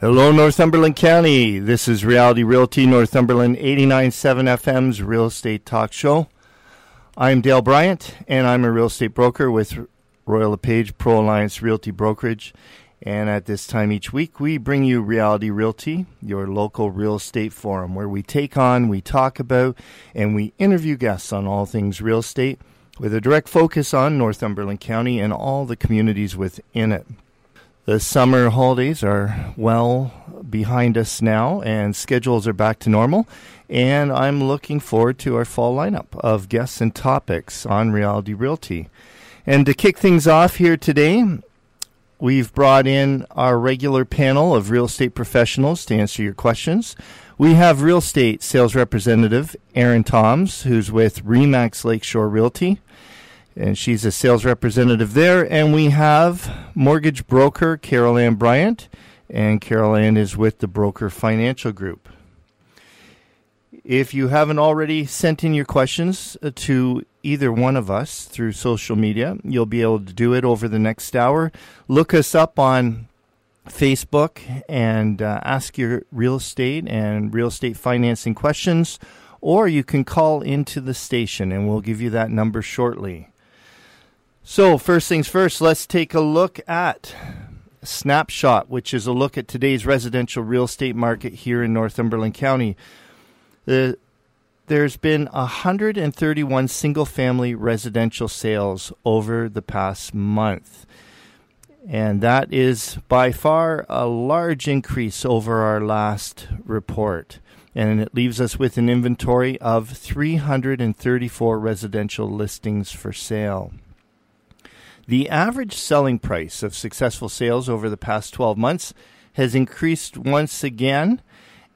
Hello, Northumberland County. This is Reality Realty Northumberland 89.7 FM's real estate talk show. I'm Dale Bryant, and I'm a real estate broker with Royal LePage Pro Alliance Realty Brokerage. And at this time each week, we bring you Reality Realty, your local real estate forum, where we take on, we talk about, and we interview guests on all things real estate with a direct focus on Northumberland County and all the communities within it. The summer holidays are well behind us now, and schedules are back to normal. And I'm looking forward to our fall lineup of guests and topics on Reality Realty. And to kick things off here today, we've brought in our regular panel of real estate professionals to answer your questions. We have real estate sales representative Aaron Toms, who's with Remax Lakeshore Realty and she's a sales representative there. And we have mortgage broker Carol Ann Bryant, and Carol Ann is with the Broker Financial Group. If you haven't already sent in your questions uh, to either one of us through social media, you'll be able to do it over the next hour. Look us up on Facebook and uh, ask your real estate and real estate financing questions, or you can call into the station and we'll give you that number shortly. So, first things first, let's take a look at Snapshot, which is a look at today's residential real estate market here in Northumberland County. The, there's been 131 single family residential sales over the past month. And that is by far a large increase over our last report. And it leaves us with an inventory of 334 residential listings for sale. The average selling price of successful sales over the past 12 months has increased once again,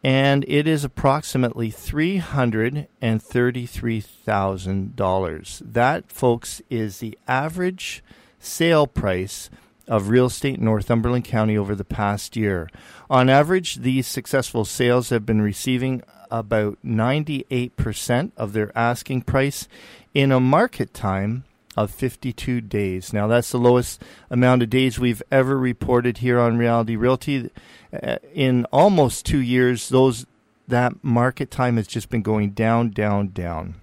and it is approximately $333,000. That, folks, is the average sale price of real estate in Northumberland County over the past year. On average, these successful sales have been receiving about 98% of their asking price in a market time of 52 days. Now, that's the lowest amount of days we've ever reported here on Reality Realty. Uh, in almost two years, those that market time has just been going down, down, down,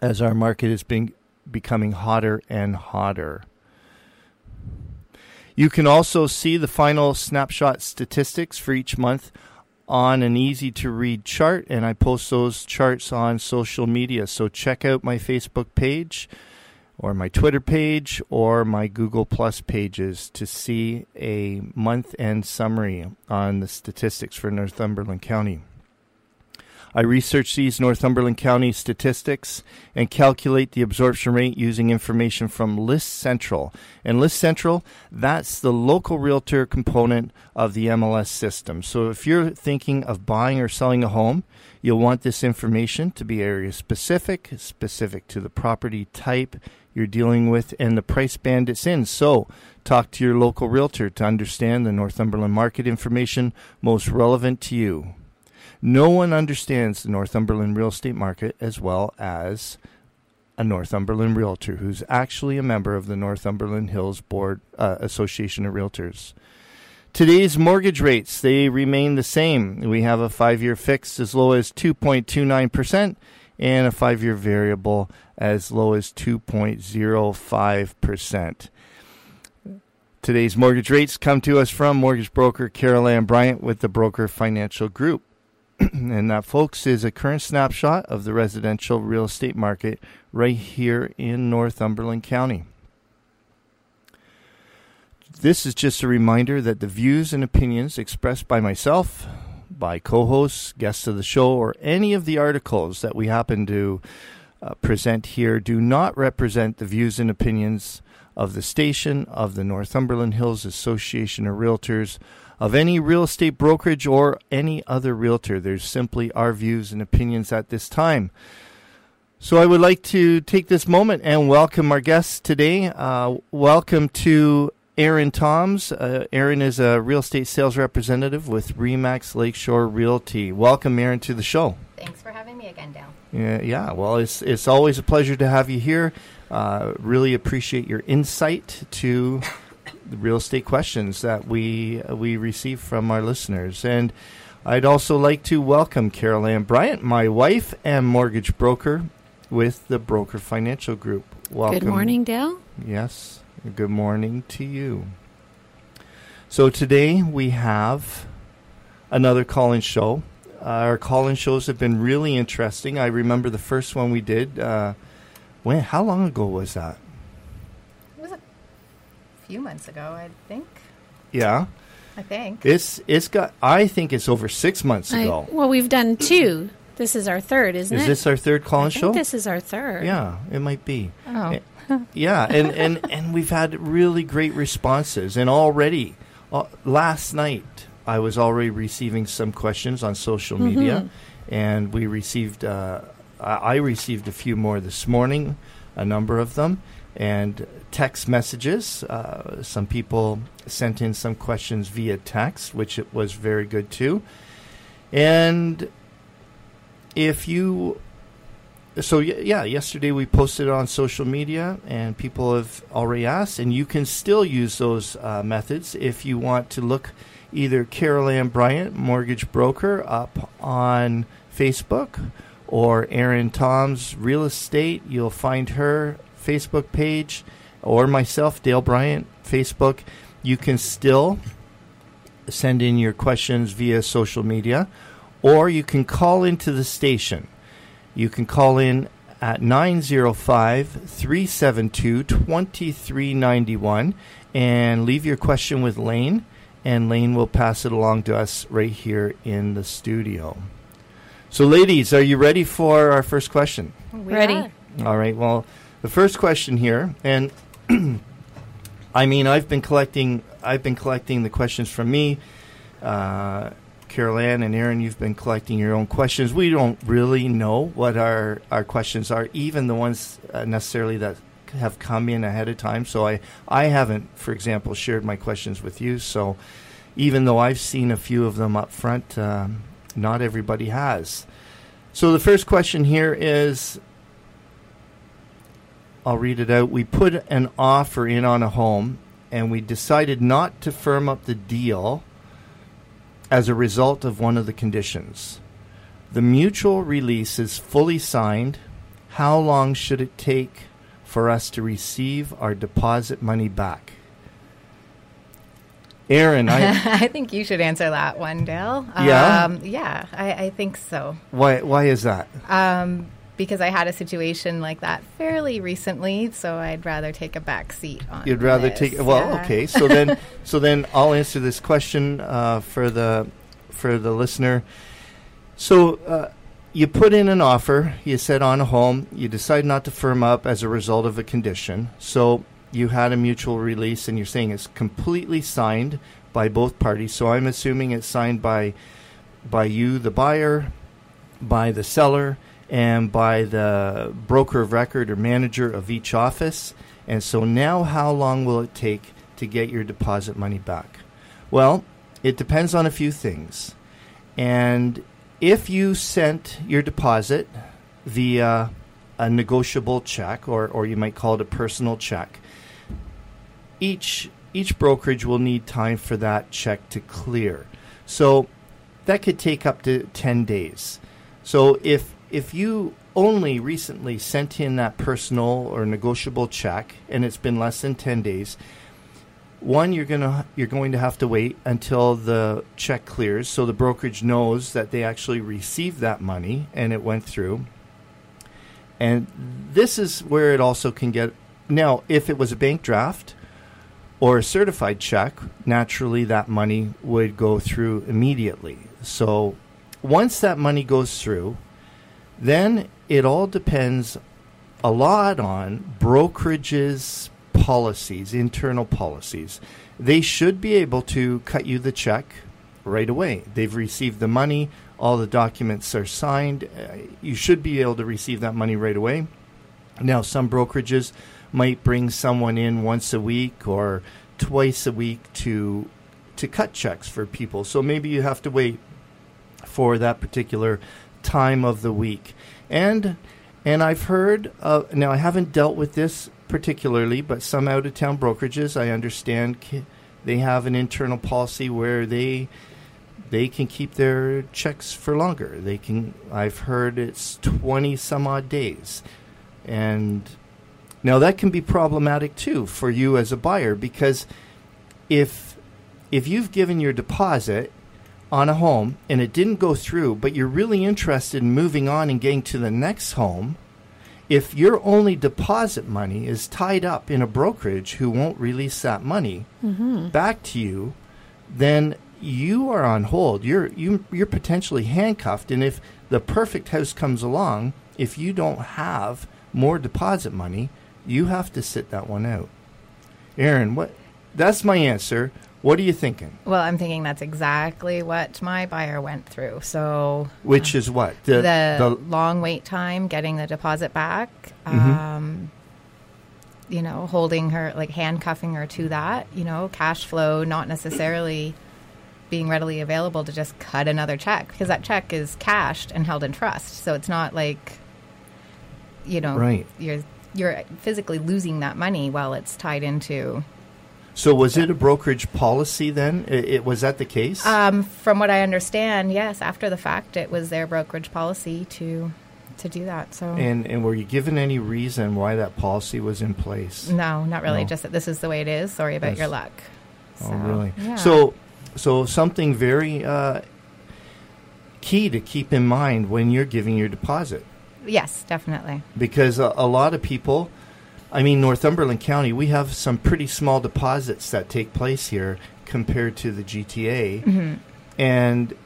as our market has been becoming hotter and hotter. You can also see the final snapshot statistics for each month on an easy to read chart, and I post those charts on social media. So check out my Facebook page or my Twitter page or my Google Plus pages to see a month end summary on the statistics for Northumberland County. I research these Northumberland County statistics and calculate the absorption rate using information from List Central. And List Central, that's the local realtor component of the MLS system. So if you're thinking of buying or selling a home, you'll want this information to be area specific, specific to the property type you're dealing with and the price band it's in. So, talk to your local realtor to understand the Northumberland market information most relevant to you. No one understands the Northumberland real estate market as well as a Northumberland realtor who's actually a member of the Northumberland Hills Board uh, Association of Realtors. Today's mortgage rates, they remain the same. We have a 5-year fixed as low as 2.29% and a 5-year variable as low as 2.05%. Today's mortgage rates come to us from mortgage broker Carol Ann Bryant with the Broker Financial Group. and that, folks, is a current snapshot of the residential real estate market right here in Northumberland County. This is just a reminder that the views and opinions expressed by myself, by co hosts, guests of the show, or any of the articles that we happen to uh, present here do not represent the views and opinions of the station, of the Northumberland Hills Association of Realtors, of any real estate brokerage, or any other realtor. There's simply our views and opinions at this time. So I would like to take this moment and welcome our guests today. Uh, welcome to Aaron Toms. Uh, Erin is a real estate sales representative with Remax Lakeshore Realty. Welcome, Aaron, to the show. Thanks for having me again, Dale. Yeah, yeah. Well, it's it's always a pleasure to have you here. Uh, really appreciate your insight to real estate questions that we we receive from our listeners. And I'd also like to welcome Carol Ann Bryant, my wife and mortgage broker with the Broker Financial Group. Welcome. Good morning, Dale. Yes. Good morning to you. So today we have another call-in show. Uh, our call-in shows have been really interesting. I remember the first one we did. Uh, when? How long ago was that? It was a few months ago, I think. Yeah. I think. It's it's got. I think it's over six months I- ago. well, we've done two. This is our third, isn't Is it? this our third I call-in think show? This is our third. Yeah, it might be. Oh. Eh, yeah, and, and, and we've had really great responses. And already, uh, last night, I was already receiving some questions on social media, and we received, uh, I I received a few more this morning, a number of them, and text messages. Uh, some people sent in some questions via text, which it was very good too. And if you so yeah, yesterday we posted on social media, and people have already asked, and you can still use those uh, methods if you want to look either Carol Ann Bryant, mortgage broker, up on Facebook, or Erin Tom's real estate. You'll find her Facebook page, or myself, Dale Bryant, Facebook. You can still send in your questions via social media, or you can call into the station. You can call in at 905 372 2391 and leave your question with Lane, and Lane will pass it along to us right here in the studio. So, ladies, are you ready for our first question? We Ready. are. All right. Well, the first question here, and I mean, I've been collecting. I've been collecting the questions from me. Uh, Carol Ann and Aaron, you've been collecting your own questions. We don't really know what our, our questions are, even the ones uh, necessarily that have come in ahead of time. So I, I haven't, for example, shared my questions with you. So even though I've seen a few of them up front, um, not everybody has. So the first question here is I'll read it out. We put an offer in on a home and we decided not to firm up the deal as a result of one of the conditions. The mutual release is fully signed. How long should it take for us to receive our deposit money back? Aaron, I, I think you should answer that one, Dale. Yeah? Um, yeah, I, I think so. why, why is that? Um, because I had a situation like that fairly recently, so I'd rather take a back seat on. You'd rather this. take well, Yeah. okay. So then, so then I'll answer this question uh, for the for the listener. So uh, you put in an offer. You said on a home. You decide not to firm up as a result of a condition. So you had a mutual release, and you're saying it's completely signed by both parties. So I'm assuming it's signed by by you, the buyer, by the seller, and by the broker of record or manager of each office. And so now, how long will it take to get your deposit money back? Well, it depends on a few things. And if you sent your deposit via a negotiable check, or, or you might call it a personal check, each each brokerage will need time for that check to clear. So that could take up to 10 days. So if if you only recently sent in that personal or negotiable check and it's been less than 10 days, one you're going to you're going to have to wait until the check clears so the brokerage knows that they actually received that money and it went through. And this is where it also can get now if it was a bank draft or a certified check, naturally that money would go through immediately. So once that money goes through, then it all depends a lot on brokerages' policies, internal policies. They should be able to cut you the check right away. They've received the money, all the documents are signed. Uh, you should be able to receive that money right away. Now, some brokerages might bring someone in once a week or twice a week to to cut checks for people. So maybe you have to wait for that particular time of the week. And and I've heard uh, now I haven't dealt with this particularly, but some out of town brokerages, I understand, they have an internal policy where they they can keep their checks for longer. They can. I've heard it's twenty some odd days, and now that can be problematic too for you as a buyer because if if you've given your deposit on a home and it didn't go through, but you're really interested in moving on and getting to the next home, if your only deposit money is tied up in a brokerage who won't release that money mm-hmm. back to you, then you are on hold. You're you you're potentially handcuffed, and if the perfect house comes along, if you don't have more deposit money, you have to sit that one out. Aaron, what? That's my answer. What are you thinking? Well, I'm thinking that's exactly what my buyer went through. So, which uh, is what the, the, the, long wait time getting the deposit back. Mm-hmm. Um, you know, holding her like handcuffing her to that. You know, cash flow not necessarily being readily available to just cut another check because that check is cashed and held in trust. So it's not like you know right. you're you're physically losing that money while it's tied into so was it a brokerage policy then? It, it was that the case? Um, from what I understand, yes. After the fact, it was their brokerage policy to to do that. So and and were you given any reason why that policy was in place? No, not really. No. Just that this is the way it is. Sorry about yes. your luck. Oh, so, oh, really? Yeah. So so something very uh, key to keep in mind when you're giving your deposit. Yes, definitely. Because a, a lot of people I mean, Northumberland County, we have some pretty small deposits that take place here compared to the GTA, mm-hmm. and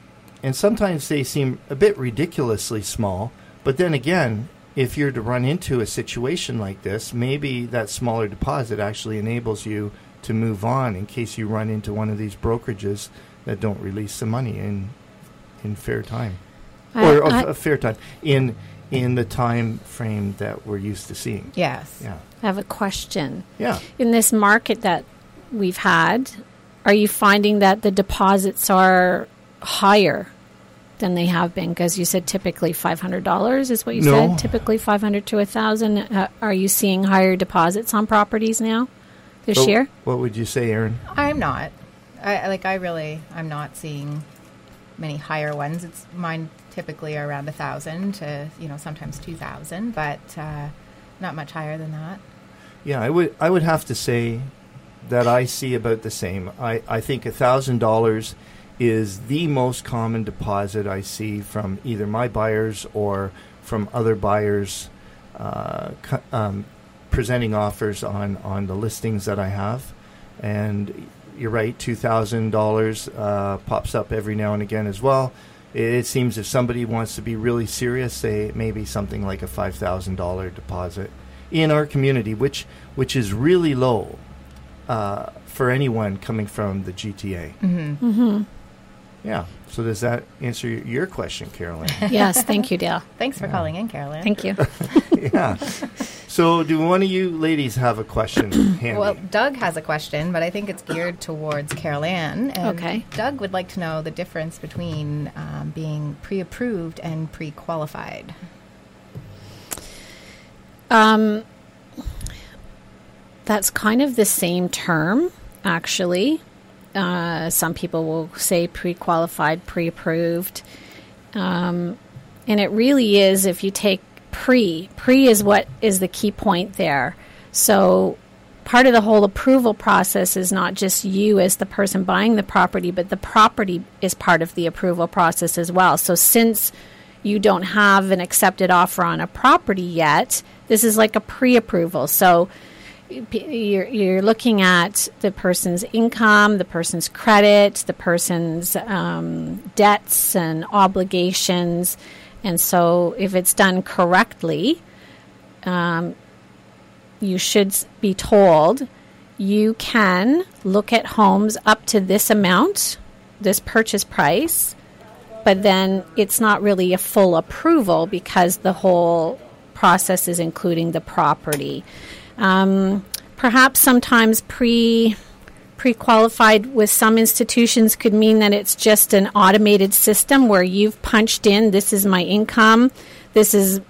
and sometimes they seem a bit ridiculously small. But then again, if you're to run into a situation like this, maybe that smaller deposit actually enables you to move on in case you run into one of these brokerages that don't release the money in in fair time, I, or I, a fair time in in the time frame that we're used to seeing. Yes. Yeah. I have a question. Yeah. In this market that we've had, are you finding that the deposits are higher than they have been? Because you said typically five hundred dollars is what you no. said. Typically five hundred to a thousand. Uh, are you seeing higher deposits on properties now this so year? What would you say, Aaron? I'm not. I like. I really. I'm not seeing many higher ones. It's mine typically around a thousand to you know sometimes two thousand, but uh, not much higher than that. Yeah, I would I would have to say that I see about the same. I, I think a thousand dollars is the most common deposit I see from either my buyers or from other buyers uh, um, presenting offers on, on the listings that I have. And you're right, two thousand uh, dollars pops up every now and again as well. It seems if somebody wants to be really serious, say maybe something like a five thousand dollar deposit in our community, which which is really low uh, for anyone coming from the GTA. Mm-hmm. Mm-hmm. Yeah. So does that answer your question, Carol Ann? yes. Thank you, Dale. Thanks for yeah. calling in, Carol Ann. Thank you. yeah. So, do one of you ladies have a question? handy? Well, Doug has a question, but I think it's geared towards Carol Ann. Okay. Doug would like to know the difference between um, being pre-approved and pre-qualified. Um, that's kind of the same term, actually. Uh, some people will say pre qualified, pre approved. Um, and it really is, if you take pre, pre is what is the key point there. So part of the whole approval process is not just you as the person buying the property, but the property is part of the approval process as well. So since you don't have an accepted offer on a property yet, this is like a pre approval. So you're, you're looking at the person's income, the person's credit, the person's um, debts and obligations. And so, if it's done correctly, um, you should be told you can look at homes up to this amount, this purchase price, but then it's not really a full approval because the whole process is including the property. Um, perhaps sometimes pre pre-qualified with some institutions could mean that it's just an automated system where you've punched in this is my income, this is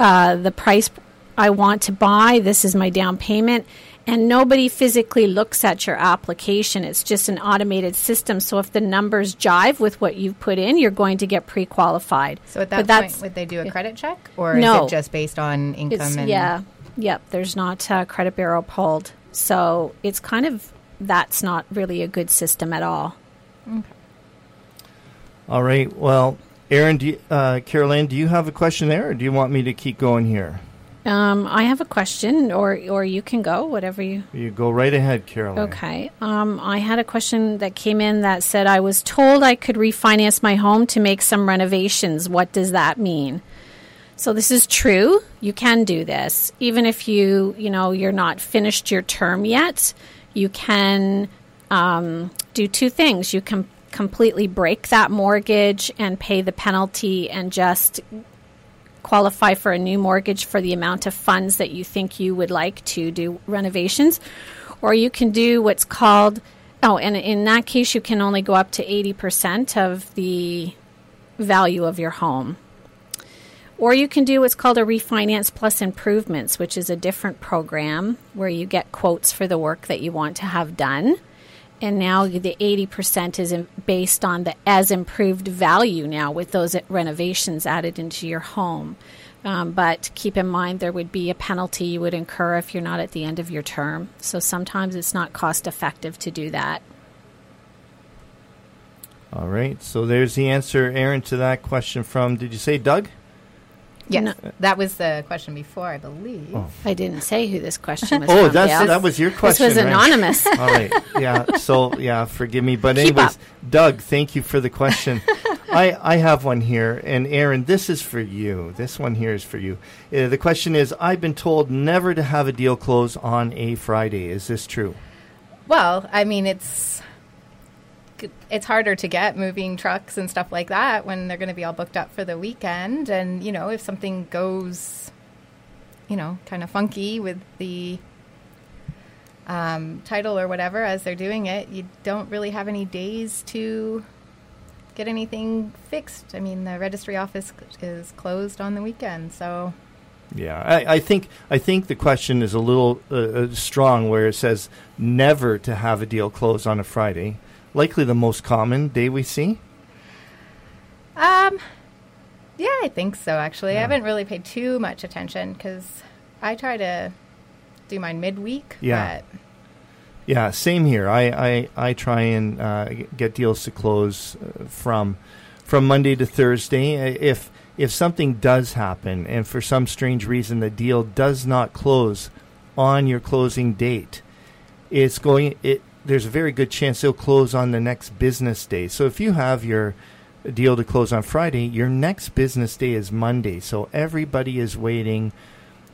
uh, the price I want to buy. This is my down payment. And nobody physically looks at your application. It's just an automated system. So if the numbers jive with what you've put in, you're going to get pre qualified. So at that But point, would they do a credit check, or No. is it just based on income? It's, and yeah, yep. There's not uh, credit bureau pulled, so it's kind of that's not really a good system at all. Okay. All right. Well, Aaron, do you, uh, Caroline, do you have a question there, or do you want me to keep going here? Um, I have a question, or or you can go, whatever you. You go right ahead, Caroline. Okay. Um, I had a question that came in that said I was told I could refinance my home to make some renovations. What does that mean? So this is true. You can do this, even if you you know you're not finished your term yet. You can um, do two things. You can completely break that mortgage and pay the penalty and just qualify for a new mortgage for the amount of funds that you think you would like to do renovations. Or you can do what's called, oh, and in that case, you can only go up to 80% of the value of your home. Or you can do what's called a refinance plus improvements, which is a different program where you get quotes for the work that you want to have done. And now the 80% is based on the as improved value now with those renovations added into your home. Um, but keep in mind there would be a penalty you would incur if you're not at the end of your term. So sometimes it's not cost effective to do that. All right. So there's the answer, Aaron, to that question from, did you say Doug? Yes, No. that was the question before, I believe. Oh. I didn't say who this question was Oh, that's that was your question. This was right? anonymous. All right. Yeah. So yeah, forgive me, but Keep anyways, up. Doug, thank you for the question. I I have one here, and Aaron, this is for you. This one here is for you. Uh, the question is: I've been told never to have a deal close on a Friday. Is this true? Well, I mean, it's it's harder to get moving trucks and stuff like that when they're going to be all booked up for the weekend. And you know, if something goes, you know, kind of funky with the um, title or whatever as they're doing it, you don't really have any days to get anything fixed. I mean, the registry office is closed on the weekend, so Yeah, I, I think I think the question is a little uh, uh, strong, where it says never to have a deal close on a Friday. Likely the most common day we see. Um, yeah, I think so. Actually, Yeah. I haven't really paid too much attention because I try to do mine midweek. Yeah. Yeah, same here. I I, I try and uh, get deals to close uh, from from Monday to Thursday. If if something does happen, and for some strange reason the deal does not close on your closing date, it's going. It there's a very good chance it'll close on the next business day. So if you have your deal to close on Friday, your next business day is Monday. So everybody is waiting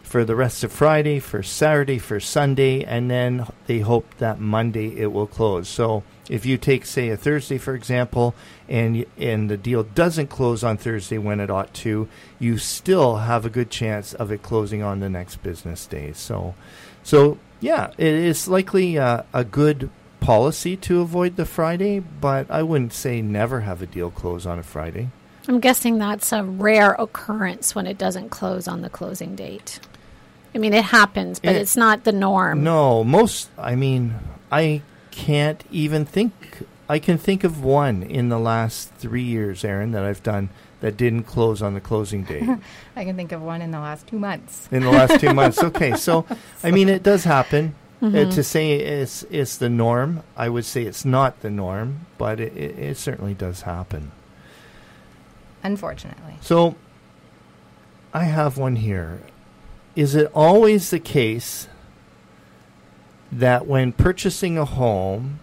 for the rest of Friday, for Saturday, for Sunday, and then they hope that Monday it will close. So if you take, say, a Thursday, for example, and and the deal doesn't close on Thursday when it ought to, you still have a good chance of it closing on the next business day. So, so yeah, it is likely uh, a good policy to avoid the Friday, but I wouldn't say never have a deal close on a Friday. I'm guessing that's a rare occurrence when it doesn't close on the closing date. I mean, it happens, but It- it's not the norm. No, most. I mean, I can't even think. I can think of one in the last three years, Aaron, that I've done that didn't close on the closing date I can think of one in the last two months. in the last two months. Okay, so I mean, it does happen. Uh, to say it's it's the norm, I would say it's not the norm, but it, it, it certainly does happen. Unfortunately, So I have one here. Is it always the case that when purchasing a home,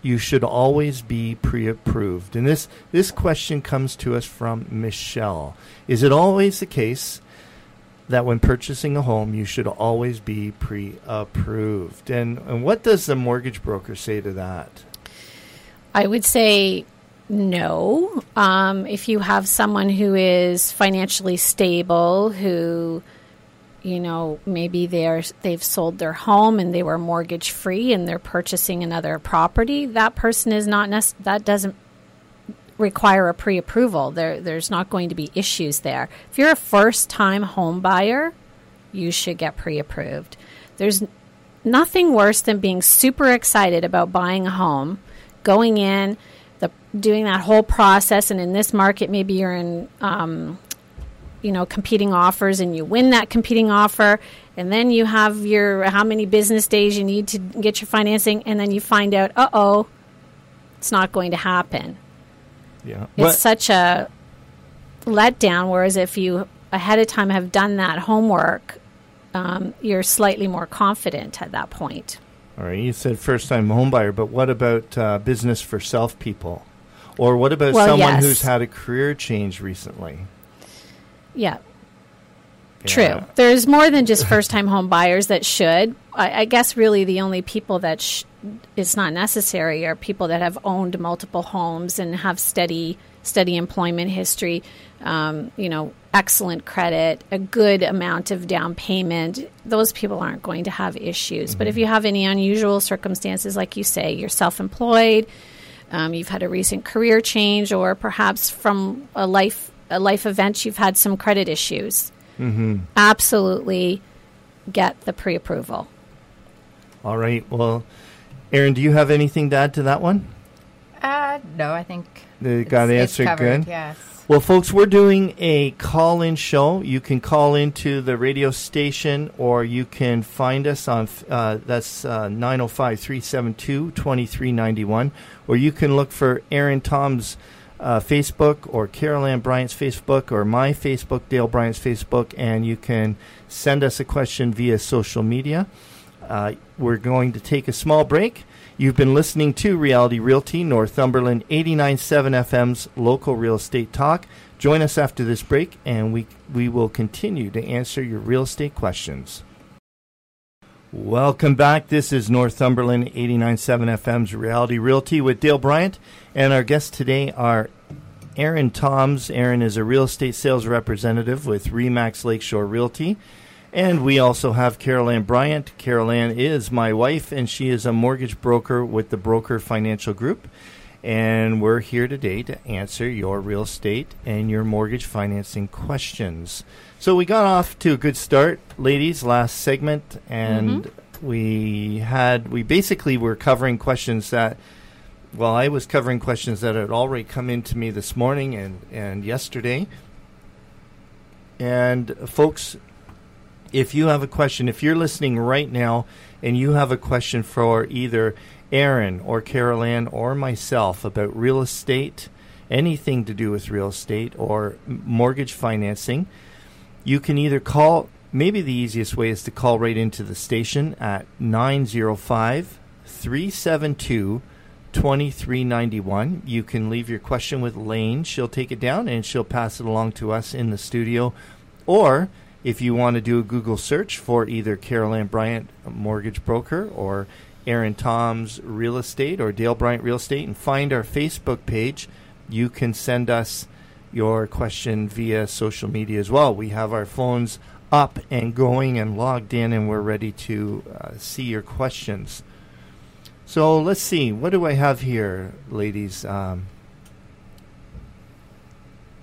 you should always be pre-approved? And this this question comes to us from Michelle. Is it always the case that when purchasing a home, you should always be pre-approved? And, and what does the mortgage broker say to that? I would say no. Um, if you have someone who is financially stable, who you know maybe they're they've sold their home and they were mortgage free and they're purchasing another property, that person is not nec- that doesn't require a pre-approval. There there's not going to be issues there. If you're a first-time home buyer, you should get pre approved. There's nothing worse than being super excited about buying a home, going in, the, doing that whole process, and in this market, maybe you're in. Um, you know, competing offers, and you win that competing offer, and then you have your how many business days you need to get your financing, and then you find out, uh oh, it's not going to happen. Yeah. It's such a letdown. Whereas if you ahead of time have done that homework, um, you're slightly more confident at that point. All right, you said first time homebuyer, but what about uh, business for self people? Or what about Well, someone yes. who's had a career change recently? Yeah, True. There's more than just first time home buyers that should. I, I guess really the only people that sh- it's not necessary are people that have owned multiple homes and have steady steady employment history, um, you know, excellent credit, a good amount of down payment. Those people aren't going to have issues. But if you have any unusual circumstances, like you say, you're self employed, um, you've had a recent career change, or perhaps from a life a life event, you've had some credit issues. Absolutely, get the pre approval. All right. Well, Aaron, do you have anything to add to that one? Uh, no, I think They got it's- it's answered covered, good. Yes. Well, folks, we're doing a call in show. You can call into the radio station or you can find us on, uh, that's uh, 905 372 2391. Or you can look for Aaron Tom's uh, Facebook or Carol Ann Bryant's Facebook or my Facebook, Dale Bryant's Facebook, and you can send us a question via social media. Uh, we're going to take a small break. You've been listening to Reality Realty, Northumberland 89.7 FM's local real estate talk. Join us after this break, and we, we will continue to answer your real estate questions. Welcome back. This is Northumberland 89.7 FM's Reality Realty with Dale Bryant, and our guests today are Aaron Toms. Aaron is a real estate sales representative with Remax Lakeshore Realty. And we also have Carol Ann Bryant. Carol Ann is my wife, and she is a mortgage broker with the Broker Financial Group. And we're here today to answer your real estate and your mortgage financing questions. So we got off to a good start, ladies, last segment, and mm-hmm. we had we basically were covering questions that well, I was covering questions that had already come into me this morning and, and yesterday. And folks, if you have a question, if you're listening right now and you have a question for either Aaron or Carol Ann or myself about real estate, anything to do with real estate or mortgage financing, you can either call, maybe the easiest way is to call right into the station at 905 372 2391. You can leave your question with Lane. She'll take it down and she'll pass it along to us in the studio. Or if you want to do a Google search for either Carol Ann Bryant Mortgage Broker or Aaron Tom's Real Estate or Dale Bryant Real Estate and find our Facebook page, you can send us your question via social media as well. We have our phones up and going and logged in, and we're ready to uh, see your questions. So let's see. What do I have here, ladies? Um,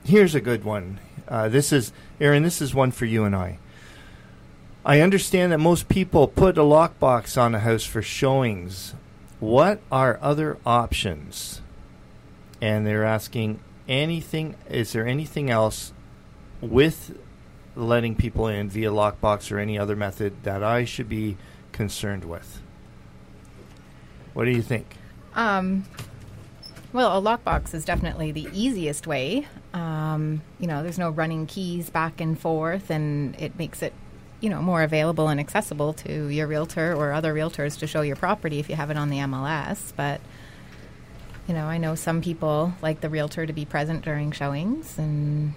here's a good one. Uh, this is Aaron. This is one for you and I. I understand that most people put a lockbox on a house for showings. What are other options? And they're asking anything. Is there anything else with letting people in via lockbox or any other method that I should be concerned with? What do you think? Um, well, a lockbox is definitely the easiest way. Um, you know, there's no running keys back and forth, and it makes it, you know, more available and accessible to your realtor or other realtors to show your property if you have it on the MLS. But, you know, I know some people like the realtor to be present during showings, and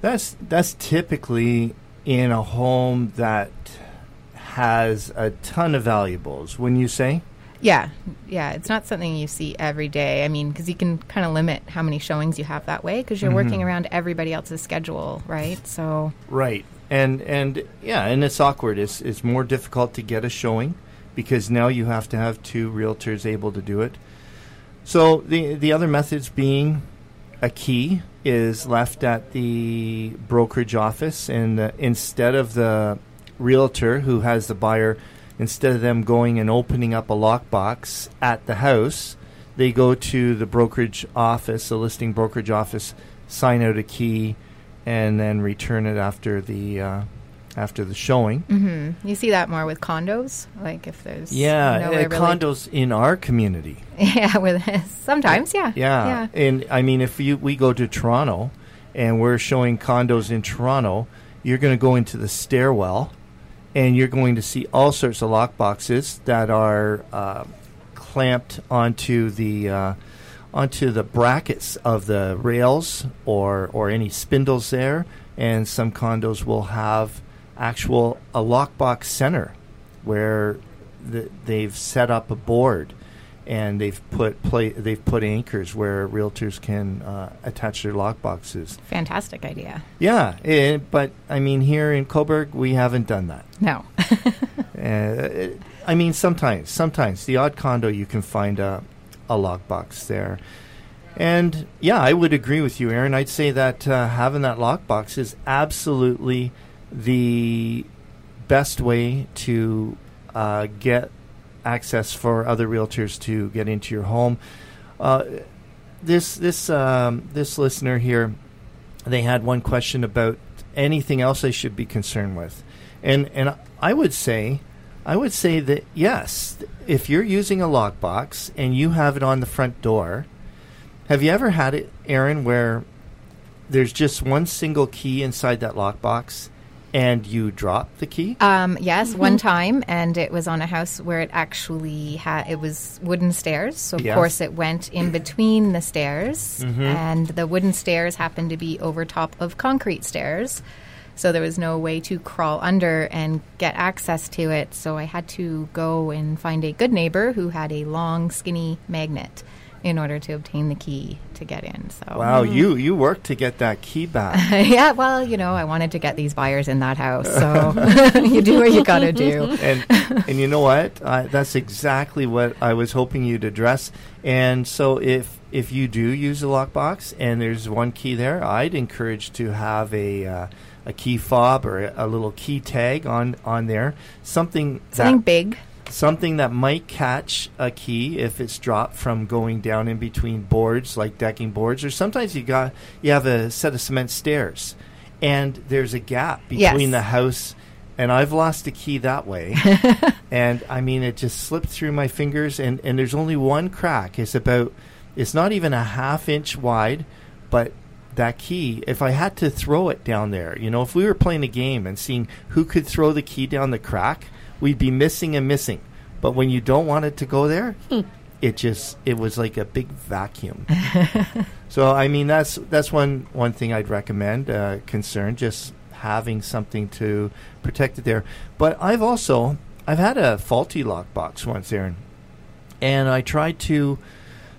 That's that's typically in a home that has a ton of valuables. Wouldn't you say? yeah, yeah, it's not something you see every day. I mean, because you can kind of limit how many showings you have that way because you're mm-hmm. working around everybody else's schedule, right? So. Right. And and yeah, and it's awkward. It's it's more difficult to get a showing because now you have to have two realtors able to do it. So the the other methods being a key is left at the brokerage office and the, instead of the realtor who has the buyer, instead of them going and opening up a lockbox at the house, they go to the brokerage office, the listing brokerage office, sign out a key, and then return it after the uh, after the showing. Mm-hmm. You see that more with condos, like if there's Yeah, uh, really- condos in our community. yeah, with sometimes, yeah, Yeah. And I mean, if you we go to Toronto and we're showing condos in Toronto, you're going to go into the stairwell and you're going to see all sorts of lock boxes that are uh, clamped onto the uh, onto the brackets of the rails or or any spindles there. And some condos will have actual a lockbox center where the, they've set up a board and they've put play, they've put anchors where realtors can uh, attach their lockboxes. fantastic idea. Yeah, eh, but I mean here in Cobourg we haven't done that. No, Uh, I mean sometimes sometimes the odd condo you can find a a lockbox there. And yeah, I would agree with you, Aaron. I'd say that uh, having that lockbox is absolutely the best way to uh, get access for other realtors to get into your home. Uh, this this um, this listener here, they had one question about anything else they should be concerned with, and and I would say, I would say that yes, if you're using a lockbox and you have it on the front door, have you ever had it, Aaron, where there's just one single key inside that lockbox, and you drop the key? um, yes, one time, and it was on a house where it actually had it was wooden stairs. So of Yes. course it went in between the stairs, Mm-hmm. and the wooden stairs happened to be over top of concrete stairs. So there was no way to crawl under and get access to it. So I had to go and find a good neighbor who had a long, skinny magnet in order to obtain the key to get in. So Wow, you you worked to get that key back. yeah, well, you know, I wanted to get these buyers in that house, so you do what you got to do. and and you know what? I, that's exactly what I was hoping you'd address. And so if if you do use a lockbox and there's one key there, I'd encourage to have a uh, a key fob or a, a little key tag on on there, something Something big. Something that might catch a key if it's dropped from going down in between boards like decking boards or sometimes you got you have a set of cement stairs and there's a gap Yes. between the house and I've lost a key that way and I mean it just slipped through my fingers and and there's only one crack it's about it's not even a half inch wide but that key if I had to throw it down there you know if we were playing a game and seeing who could throw the key down the crack we'd be missing and missing. But when you don't want it to go there it just it was like a big vacuum. So I mean that's that's one one thing I'd recommend uh, concern just having something to protect it there. But I've also I've had a faulty lockbox once Aaron. And I tried to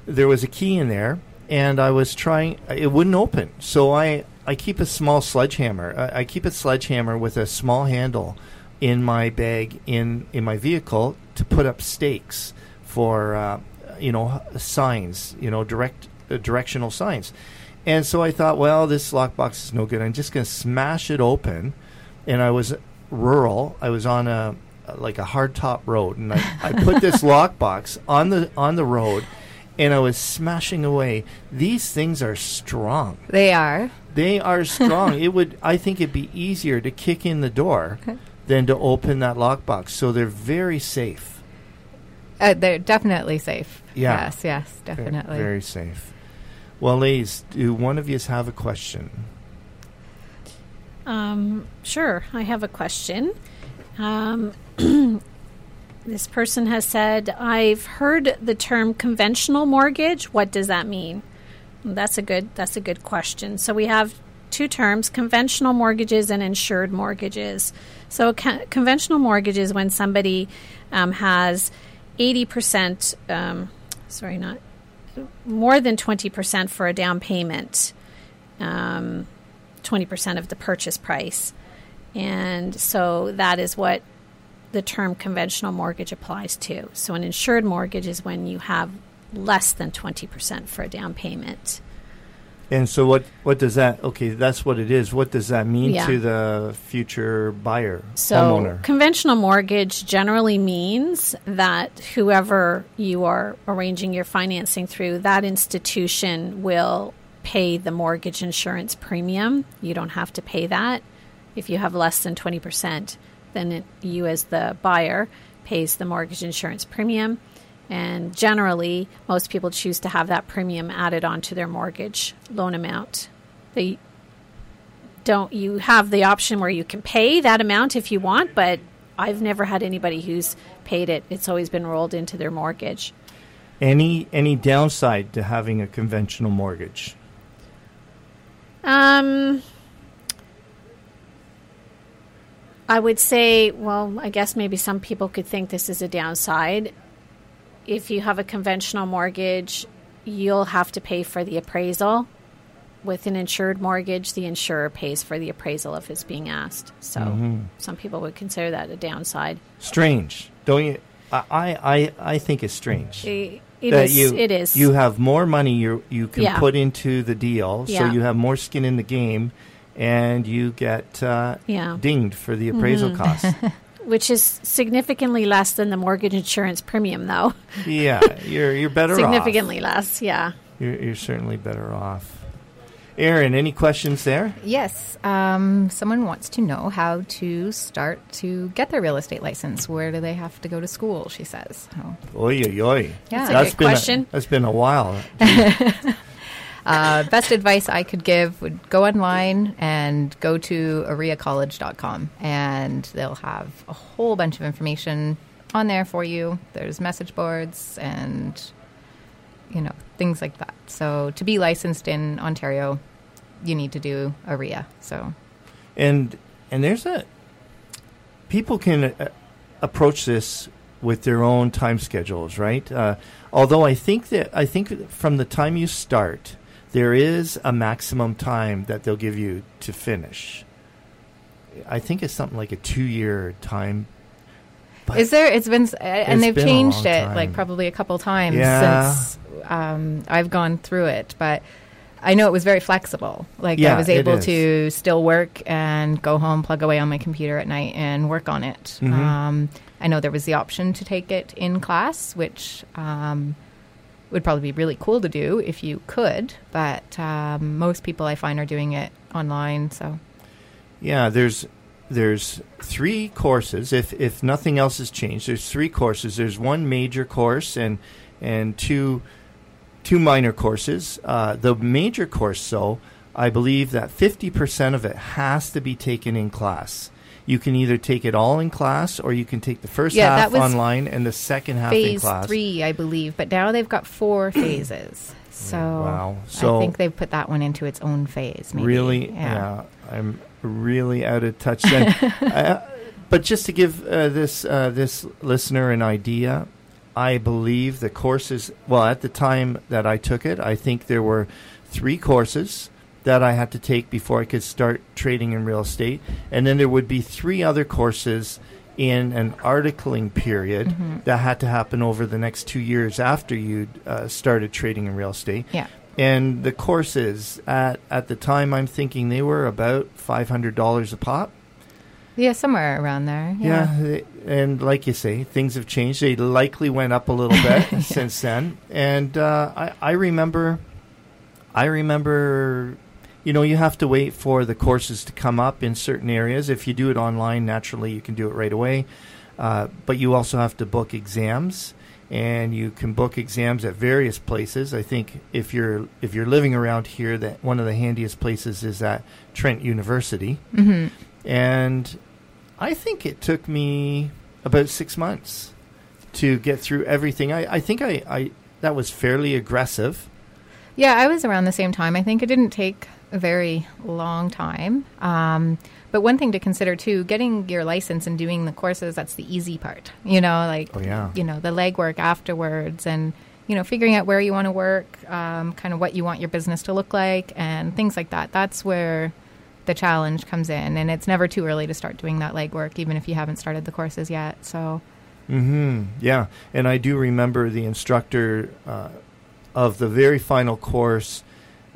there was a key in there and I was trying it wouldn't open. So I I keep a small sledgehammer. I, I keep a sledgehammer with a small handle in my bag in in my vehicle to put up stakes for uh, you know signs you know direct uh, directional signs. And so I thought well this lockbox is no good. I'm just going to smash it open. And I was rural. I was on a like a hardtop road. And I, I put this lockbox on the on the road and I was smashing away. These things are strong. They are. they are strong. it would, I think, it'd be easier to kick in the door than to open that lockbox. So they're very safe. Uh, they're definitely safe. Yeah. Yes, yes, Ve- definitely. very safe. Well, ladies, do one of you have a question? Um, sure, I have a question. Um, this person has said, "I've heard the term conventional mortgage. What does that mean?" That's a good. That's a good question. So we have two terms: conventional mortgages and insured mortgages. So con- conventional mortgage is when somebody um, has eighty percent. Um, sorry, not more than twenty percent for a down payment. Um, 20% of the purchase price. And so that is what the term conventional mortgage applies to. So an insured mortgage is when you have less than 20% for a down payment. And so what what does that okay, that's what it is. What does that mean Yeah. to the future buyer, So, homeowner? conventional mortgage generally means that whoever you are arranging your financing through, that institution will pay the mortgage insurance premium. You don't have to pay that. If you have less than 20%, then it, you, as the buyer, pays the mortgage insurance premium. And generally, most people choose to have that premium added onto their mortgage loan amount. They don't you have the option where you can pay that amount if you want, but I've never had anybody who's paid it. It's always been rolled into their mortgage. Any any downside to having a conventional mortgage? Um I would say, well, I guess maybe some people could think this is a downside. If you have a conventional mortgage, you'll have to pay for the appraisal. With an insured mortgage, the insurer pays for the appraisal if it's being asked. So some people would consider that a downside. Strange, don't you? I I I, think it's strange. It, it that is. you, it is. You have more money you you can Yeah. put into the deal, so you have more skin in the game, and you get uh, Yeah. dinged for the appraisal Mm-hmm. costs. which is significantly less than the mortgage insurance premium, though. yeah, you're you're better off significantly less, yeah. You're, you're certainly better off. Aaron, any questions there? Yes. Um, someone wants to know how to start to get their real estate license. Where do they have to go to school? She says. Oh. Oy, oy, oy. Yeah. That's a good been question. that's been a while. Uh, best advice I could give would go online and go to oreacollege.com and they'll have a whole bunch of information on there for you. There's message boards and you know things like that. So to be licensed in Ontario, you need to do OREA. So and and there's a people can uh, approach this with their own time schedules, right? Uh, although I think that I think from the time you start, there is a maximum time that they'll give you to finish. I think it's something like a two-year time. But Is there? It's been, and It's they've been changed it time. like probably a couple times Yeah. since um, I've gone through it. But I know it was very flexible. Like Yeah, I was able to still work and go home, plug away on my computer at night, and work on it. Mhm. Um, I know there was the option to take it in class, which um, would probably be really cool to do if you could. But um, most people I find are doing it online. So Yeah, there's there's three courses. If if nothing else has changed, there's three courses. There's one major course and and two two minor courses. Uh, the major course, though, I believe that fifty percent of it has to be taken in class. You can either take it all in class, or you can take the first Yeah, half online and the second half in phase class. three, I believe, but now they've got four phases. So Wow. So I think they've put that one into its own phase. Maybe. Really, yeah. I'm really out of touch then. uh, but just to give uh, this uh, this listener an idea, I believe the courses. Well, at the time that I took it, I think there were three courses that I had to take before I could start trading in real estate, and then there would be three other courses in an articling period Mhm. that had to happen over the next two years after you uh, started trading in real estate. Yeah. And the courses at at the time, I'm thinking they were about five hundred dollars a pop. Yeah, somewhere around there. Yeah. Yeah. and like you say, things have changed. They likely went up a little bit since then. And uh, I I remember, I remember, you know, you have to wait for the courses to come up in certain areas. If you do it online, naturally you can do it right away. Uh, but you also have to book exams, and you can book exams at various places. I think if you're if you're living around here, that one of the handiest places is at Trent University, hmm and I think it took me about six months to get through everything. I, I think I, I that was fairly aggressive. Yeah, I was around the same time. I think it didn't take a very long time. Um, but one thing to consider too, getting your license and doing the courses, that's the easy part. You know, like, Oh yeah, you know, the legwork afterwards and, you know, figuring out where you want to work, um, kind of what you want your business to look like and things like that. That's where the challenge comes in. And it's never too early to start doing that legwork, even if you haven't started the courses yet. So, hmm Yeah, and I do remember the instructor uh, of the very final course.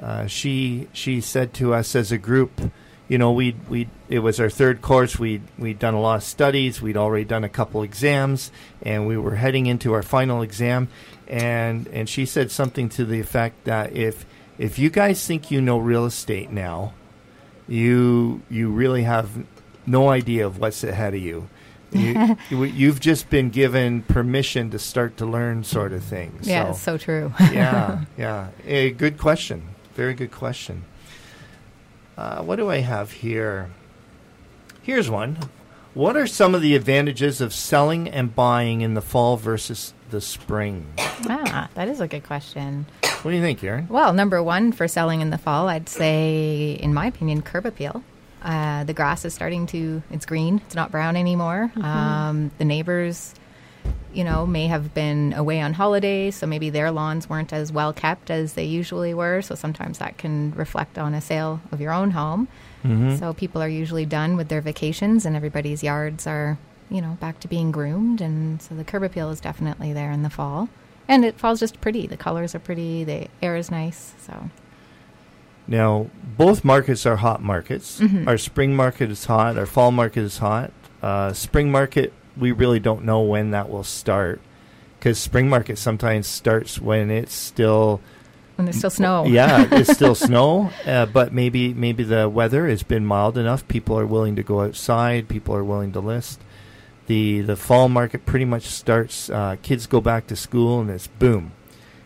Uh, she she said to us as a group, you know, we we it was our third course. We we'd done a lot of studies. We'd already done a couple exams, and we were heading into our final exam. And and she said something to the effect that if if you guys think you know real estate now, you you really have no idea of what's ahead of you. You, you've just been given permission to start to learn, sort of thing. Yeah, it's so true. yeah, yeah. A good question. Very good question. Uh, what do I have here? Here's one. What are some of the advantages of selling and buying in the fall versus the spring? Ah, that is a good question. What do you think, Erin? Well, number one for selling in the fall, I'd say, in my opinion, curb appeal. Uh, the grass is starting to, it's green, it's not brown anymore. Mm-hmm. Um, the neighbors, you know, may have been away on holiday, so maybe their lawns weren't as well kept as they usually were. So sometimes that can reflect on a sale of your own home. Mm-hmm. So people are usually done with their vacations and everybody's yards are, you know, back to being groomed. And so the curb appeal is definitely there in the fall. And it fall's just pretty. The colors are pretty, the air is nice. So Now, both markets are hot markets. Mhm. Our spring market is hot. Our fall market is hot. Uh, spring market, we really don't know when that will start because spring market sometimes starts when it's still when there's still snow. Yeah, it's still snow, uh, but maybe maybe the weather has been mild enough. People are willing to go outside. People are willing to list. The the fall market pretty much starts. Uh, kids go back to school, and it's boom.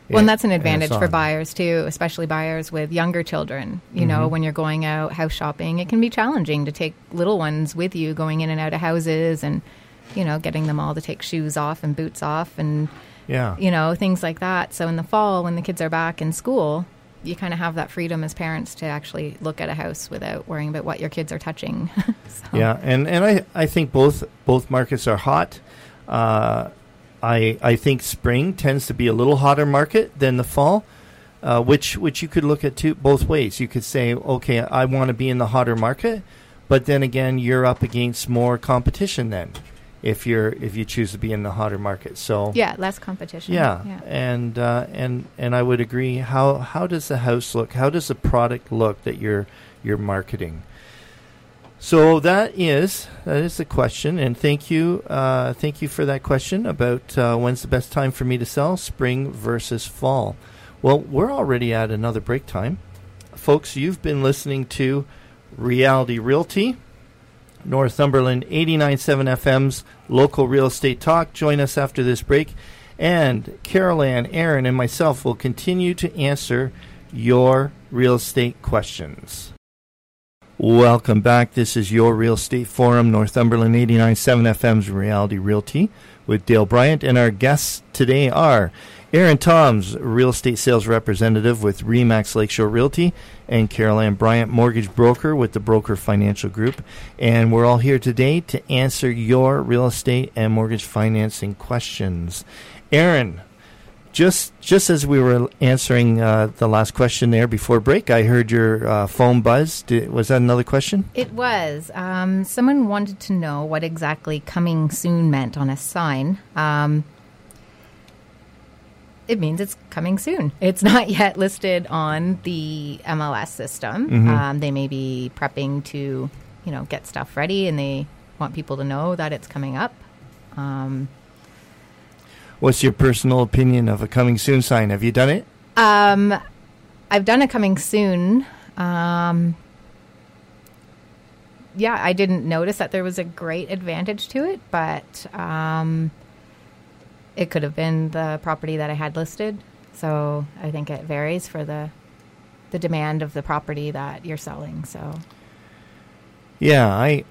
Well, and that's an advantage for buyers too, especially buyers with younger children. You know, Mhm. when you're going out house shopping, it can be challenging to take little ones with you going in and out of houses and, you know, getting them all to take shoes off and boots off and, Yeah, you know, things like that. So in the fall, when the kids are back in school, you kind of have that freedom as parents to actually look at a house without worrying about what your kids are touching. so. yeah, and and I I think both both markets are hot. Uh, I I think spring tends to be a little hotter market than the fall. Uh, which which you could look at two both ways. You could say, okay, I want to be in the hotter market, but then again, you're up against more competition. Then, if you're if you choose to be in the hotter market, so Yeah, less competition. yeah, yeah. and uh, and and I would agree. How how does the house look? How does the product look that you're you're marketing? So that is that is the question, and thank you, uh, thank you for that question about uh, when's the best time for me to sell, spring versus fall. Well, we're already at another break time, folks. You've been listening to Reality Realty. Northumberland 89.7 FM's local real estate talk. Join us after this break. And Carol Ann, Aaron, and myself will continue to answer your real estate questions. Welcome back. This is your Real Estate Forum, Northumberland 89.7 FM's Reality Realty with Dale Bryant. And our guests today are Aaron Toms, real estate sales representative with Remax Lakeshore Realty, and Carol Ann Bryant, mortgage broker with the Broker Financial Group. And we're all here today to answer your real estate and mortgage financing questions. Aaron, just just as we were answering uh, the last question there before break, I heard your uh, phone buzz. Did, was that another question? It was. Um, someone wanted to know what exactly coming soon meant on a sign. Um, it means it's coming soon. It's not yet listed on the MLS system. Mhm. Um, they may be prepping to, you know, get stuff ready, and they want people to know that it's coming up. Um, What's your personal opinion of a coming soon sign? Have you done it? Um, I've done a coming soon. Um, yeah, I didn't notice that there was a great advantage to it, but um, it could have been the property that I had listed. So I think it varies for the the demand of the property that you're selling. So Yeah, I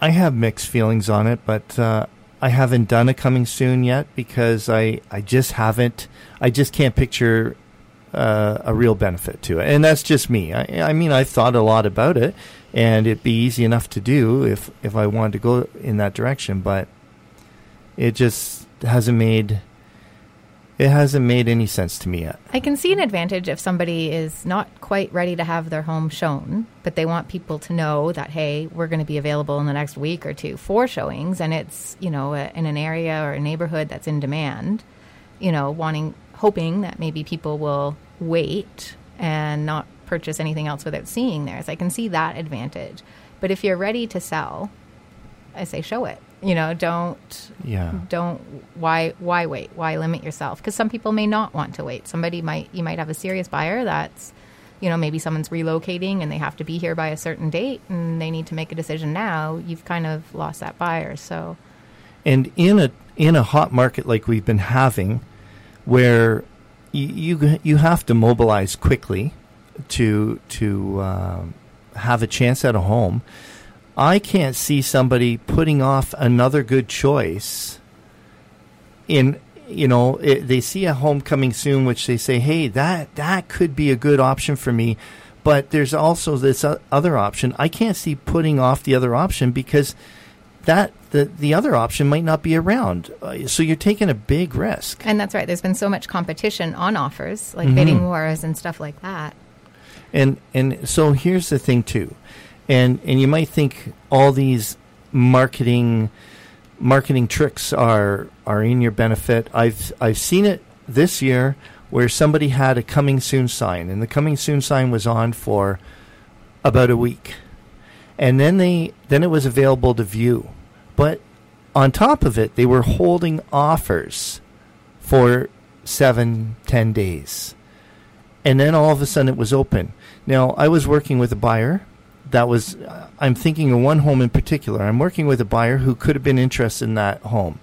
I have mixed feelings on it, but uh, I haven't done a coming soon yet because I I just haven't. I just can't picture uh, a real benefit to it, and that's just me. I, I mean, I've thought a lot about it, and it'd be easy enough to do if if I wanted to go in that direction, but it just hasn't made it hasn't made any sense to me yet. I can see an advantage if somebody is not quite ready to have their home shown, but they want people to know that hey, we're going to be available in the next week or two for showings, and it's you know a, in an area or a neighborhood that's in demand. You know, wanting hoping that maybe people will wait and not purchase anything else without seeing theirs. I can see that advantage. But if you're ready to sell, I say show it. You know, don't Yeah. don't why why wait? Why limit yourself? Because some people may not want to wait. Somebody might you might have a serious buyer that's you know maybe someone's relocating and they have to be here by a certain date and they need to make a decision now. You've kind of lost that buyer. So And in a in a hot market like we've been having, where you you, you have to mobilize quickly to to um, have a chance at a home, I can't see somebody putting off another good choice. In you know it, they see a home coming soon, which they say, hey, that that could be a good option for me. But there's also this other option. I can't see putting off the other option because that the the other option might not be around. Uh, so you're taking a big risk. and that's right. There's been so much competition on offers, like Mhm. bidding wars and stuff like that. And and so here's the thing too. And and you might think all these marketing marketing tricks are are in your benefit. I've I've seen it this year where somebody had a coming soon sign and the coming soon sign was on for about a week. And then they then it was available to view. But on top of it, they were holding offers for seven, ten days. And then all of a sudden it was open. Now, I was working with a buyer that was, uh, I'm thinking of one home in particular. I'm working with a buyer who could have been interested in that home.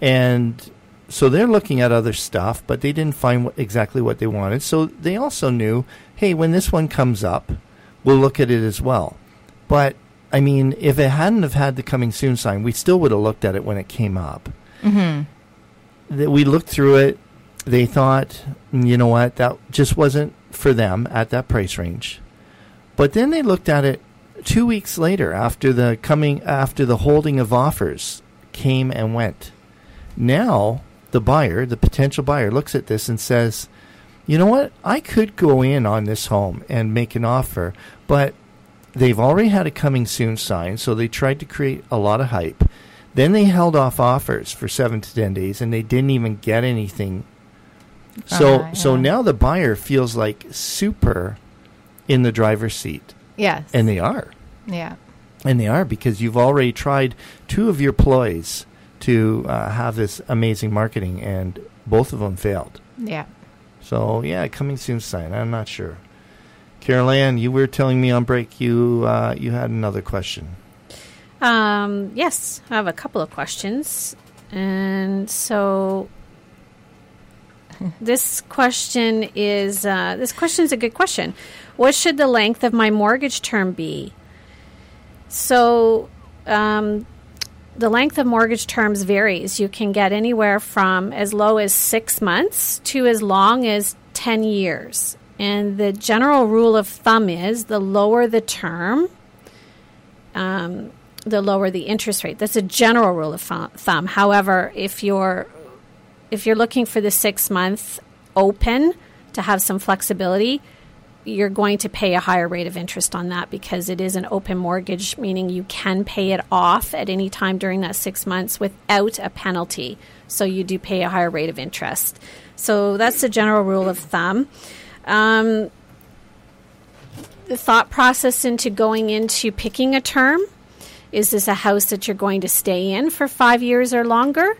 And so they're looking at other stuff, but they didn't find what, exactly what they wanted. So they also knew, hey, when this one comes up, we'll look at it as well. But I mean, if it hadn't have had the coming soon sign, we still would have looked at it when it came up. Mm-hmm. That we looked through it. They thought, you know what, that just wasn't for them at that price range. But then they looked at it two weeks later after the coming after the holding of offers came and went. Now the buyer, the potential buyer, looks at this and says, you know what, I could go in on this home and make an offer, but they've already had a coming soon sign, so they tried to create a lot of hype. Then they held off offers for seven to ten days, and they didn't even get anything. So, Ah, so now the buyer feels like super in the driver's seat, Yes. and they are, yeah. and they are because you've already tried two of your ploys to uh, have this amazing marketing, and both of them failed. Yeah. So yeah, coming soon sign. I'm not sure. Carol Ann, you were telling me on break you uh, you had another question. Um, yes, I have a couple of questions. And so this question is uh, this question is a good question. What should the length of my mortgage term be? So um, the length of mortgage terms varies. You can get anywhere from as low as six months to as long as 10 years. And the general rule of thumb is the lower the term, um, the lower the interest rate. That's a general rule of thumb. However, if you're if you're looking for the six month open to have some flexibility, you're going to pay a higher rate of interest on that because it is an open mortgage, meaning you can pay it off at any time during that six months without a penalty. So you do pay a higher rate of interest. So that's the general rule of thumb. Um, the thought process into going into picking a term is this a house that you're going to stay in for five years or longer?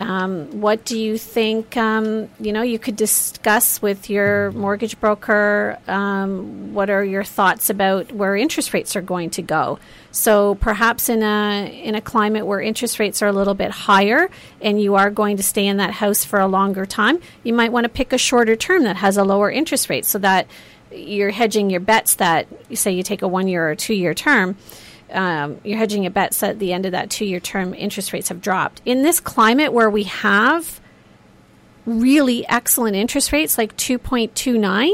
Um, what do you think? Um, you know, you could discuss with your mortgage broker. Um, what are your thoughts about where interest rates are going to go? So perhaps in a in a climate where interest rates are a little bit higher, and you are going to stay in that house for a longer time, you might want to pick a shorter term that has a lower interest rate, so that you're hedging your bets. That say you take a one year or two year term um, you're hedging your bets at the end of that two year term interest rates have dropped. In this climate where we have really excellent interest rates like 2.29,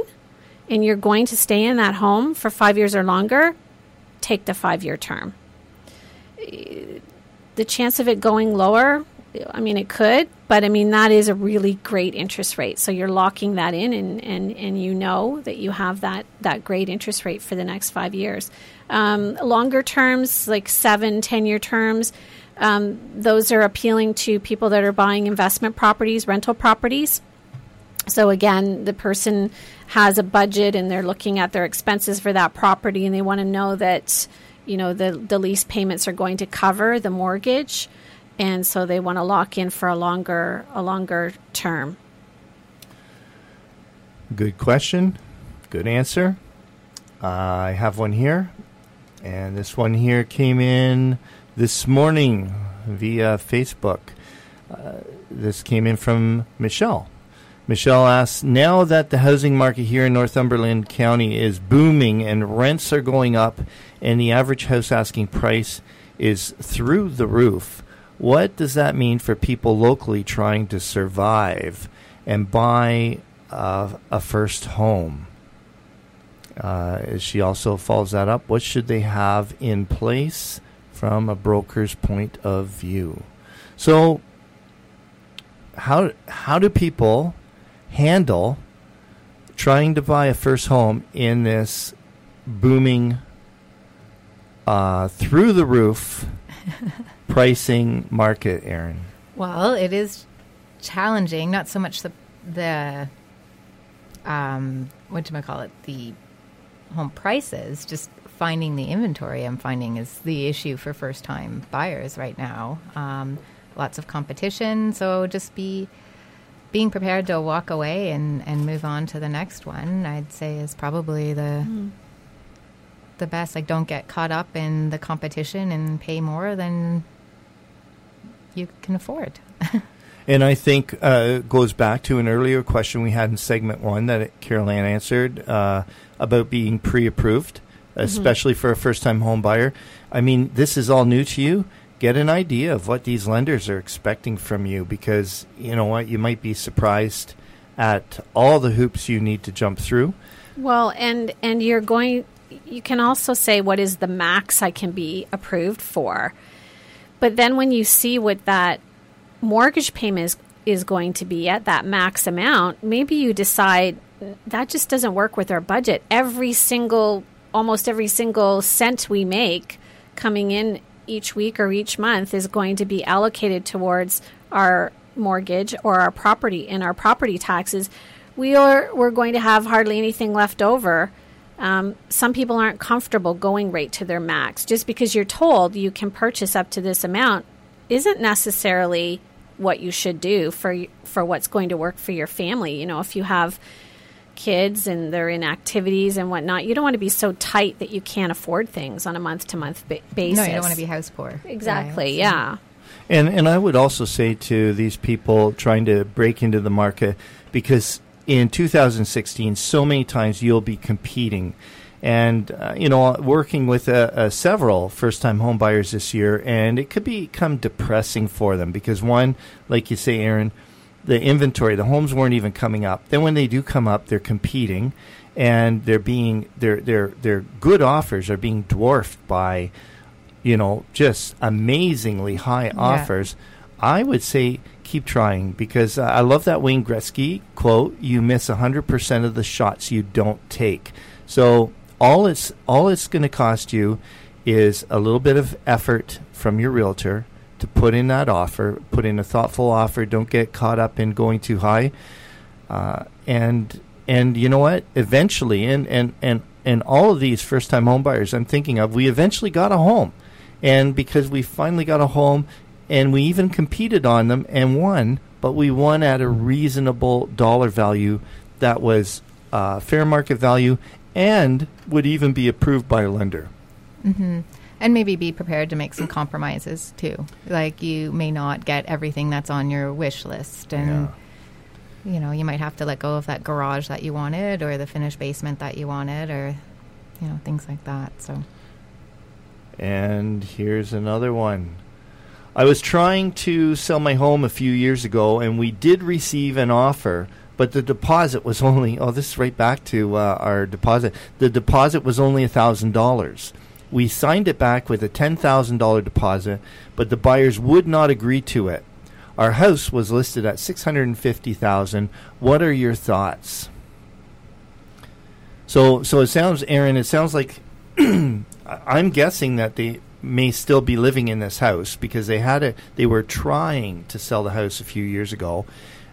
and you're going to stay in that home for five years or longer, take the five year term. The chance of it going lower, I mean, it could, but I mean, that is a really great interest rate. So you're locking that in, and, and, and you know that you have that, that great interest rate for the next five years. Um, longer terms, like seven, 10 year terms, um, those are appealing to people that are buying investment properties, rental properties. So again, the person has a budget and they're looking at their expenses for that property and they want to know that you know the the lease payments are going to cover the mortgage and so they want to lock in for a longer a longer term. Good question. Good answer. Uh, I have one here. And this one here came in this morning via Facebook. Uh, this came in from Michelle. Michelle asks Now that the housing market here in Northumberland County is booming and rents are going up and the average house asking price is through the roof, what does that mean for people locally trying to survive and buy uh, a first home? Uh, she also follows that up. What should they have in place from a broker's point of view? So, how how do people handle trying to buy a first home in this booming, uh, through the roof pricing market, Aaron? Well, it is challenging. Not so much the the um, what do I call it? The home prices. Just finding the inventory. I'm finding is the issue for first time buyers right now. Um, lots of competition. So just be being prepared to walk away and, and move on to the next one. I'd say is probably the mm. the best. Like don't get caught up in the competition and pay more than you can afford. and I think uh, goes back to an earlier question we had in segment one that Carol Ann answered uh, about being pre-approved, mm-hmm. especially mm-hmm. for a first-time home buyer. I mean, this is all new to you. Get an idea of what these lenders are expecting from you, because you know what, you might be surprised at all the hoops you need to jump through. Well, and and you're going. You can also say what is the max I can be approved for but then when you see what that mortgage payment is, is going to be at that max amount, maybe you decide that just doesn't work with our budget. Every single, almost every single cent we make coming in each week or each month is going to be allocated towards our mortgage or our property and our property taxes. We are we're going to have hardly anything left over um, some people aren't comfortable going right to their max. Just because you're told you can purchase up to this amount isn't necessarily what you should do for for what's going to work for your family. You know, if you have kids and they're in activities and whatnot, you don't want to be so tight that you can't afford things on a month to month basis. No, you don't want to be house poor. Exactly. Right? Yeah. And and I would also say to these people trying to break into the market because in 2016, so many times you'll be competing. And, uh, you know, working with uh, uh, several first time home buyers this year, and it could become depressing for them because, one, like you say, Erin, the inventory, the homes weren't even coming up. Then when they do come up, they're competing and they're being, their, their, their good offers are being dwarfed by, you know, just amazingly high yeah. offers. I would say keep trying because uh, I love that Wayne Gretzky quote. You miss hundred percent of the shots you don't take. So all it's all it's going to cost you is a little bit of effort from your realtor to put in that offer, put in a thoughtful offer. Don't get caught up in going too high, uh, and and you know what? Eventually, and and and and all of these first time homebuyers I'm thinking of, we eventually got a home. And because we finally got a home, and we even competed on them and won, but we won at a reasonable dollar value that was uh, fair market value and would even be approved by a lender. Mm-hmm. And maybe be prepared to make some compromises too. Like you may not get everything that's on your wish list, and yeah. you know you might have to let go of that garage that you wanted, or the finished basement that you wanted, or you know things like that. So. And here's another one. I was trying to sell my home a few years ago, and we did receive an offer, but the deposit was only oh, this is right back to uh, our deposit. The deposit was only a thousand dollars. We signed it back with a ten thousand dollar deposit, but the buyers would not agree to it. Our house was listed at six hundred and fifty thousand. What are your thoughts? So, so it sounds, Erin. It sounds like I'm guessing that they may still be living in this house because they had a they were trying to sell the house a few years ago.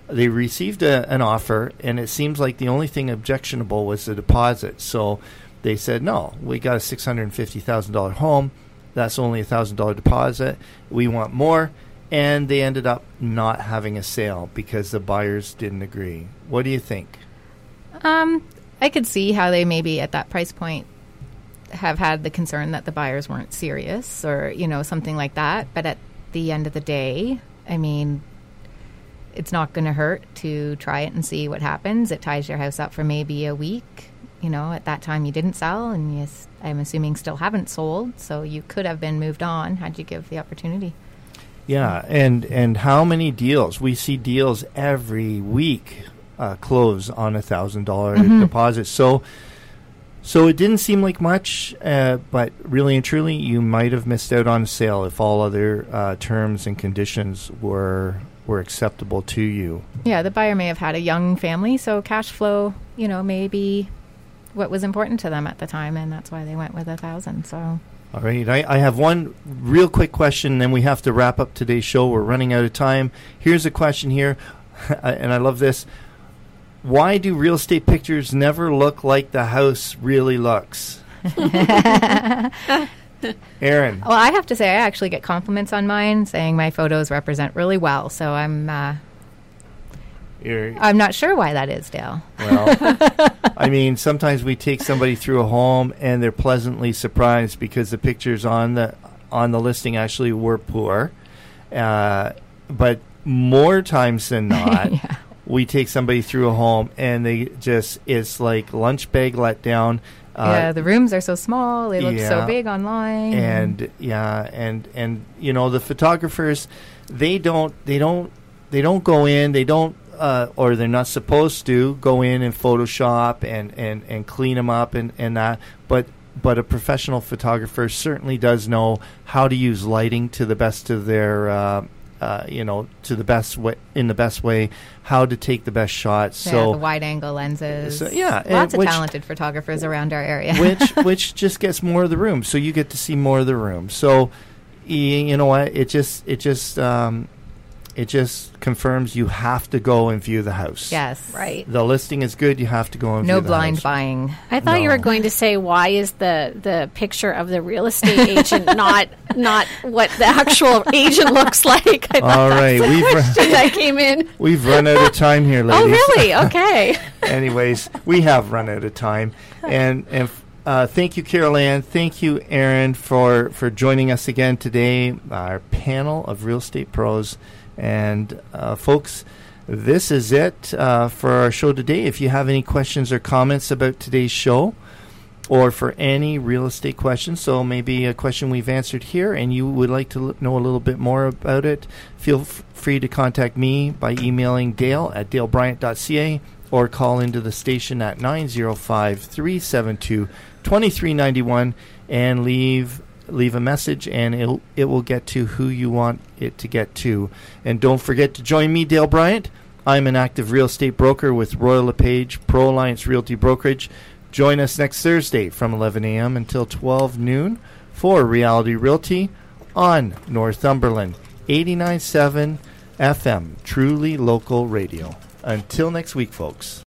they received a, an offer, and it seems like the only thing objectionable was the deposit. So they said, no, we got a $650,000 home. That's only a $1,000 deposit. We want more. And they ended up not having a sale because the buyers didn't agree. What do you think? Um, I could see how they maybe at that price point have had the concern that the buyers weren't serious or, you know, something like that. But at the end of the day, I mean, it's not going to hurt to try it and see what happens. It ties your house up for maybe a week. You know, at that time you didn't sell, and I'm assuming still haven't sold, so you could have been moved on had you give the opportunity. Yeah, and and how many deals we see deals every week uh, close on a thousand dollar deposit. So, so it didn't seem like much, uh, but really and truly, you might have missed out on a sale if all other uh, terms and conditions were were acceptable to you. Yeah, the buyer may have had a young family, so cash flow, you know, may be what was important to them at the time, and that's why they went with a thousand. So, All right, I, I have one real quick question, then we have to wrap up today's show. We're running out of time. Here's a question here, and I love this. Why do real estate pictures never look like the house really looks? Aaron, well, I have to say, I actually get compliments on mine saying my photos represent really well. So I'm, uh, I'm not sure why that is, Dale. well, I mean, sometimes we take somebody through a home and they're pleasantly surprised because the pictures on the on the listing actually were poor. Uh, but more times than not, yeah. we take somebody through a home and they just it's like lunch bag letdown. Uh, yeah, the rooms are so small; they look yeah. so big online. and yeah, and and you know the photographers, they don't they don't they don't go in they don't uh, or they're not supposed to go in and Photoshop and and and clean them up and and that, but. But a professional photographer certainly does know how to use lighting to the best of their, uh, uh, you know, to the best way in the best way, how to take the best shots. yeah, so the wide angle lenses. So, yeah, lots of which- talented photographers around our area. which which just gets more of the room. So you get to see more of the room. So you know what? It just it just um, it just confirms you have to go and view the house. yes, Right. The listing is good. You have to go and No view the house. No blind house. buying. I thought you were going to say why is the the picture of the real estate agent not not what the actual agent looks like? I All right, that's the we've run, that came in. we've run out of time here, ladies. Oh, really? Okay. Anyways, we have run out of time, and and uh, thank you, Carol Ann. Thank you, Aaron, for for joining us again today. Our panel of real estate pros, and uh, folks, this is it uh, for our show today. If you have any questions or comments about today's show. Or for any real estate questions, so maybe a question we've answered here, and you would like to l- know a little bit more about it, feel f- free to contact me by emailing dale at dalebryant.ca or call into the station at 905 372 2391 and leave leave a message and it'll, it will get to who you want it to get to. And don't forget to join me, Dale Bryant. I'm an active real estate broker with Royal LePage Pro Alliance Realty Brokerage. Join us next Thursday from 11 a.m. until 12 noon for Reality Realty on Northumberland 89.7 FM, truly local radio. Until next week, folks.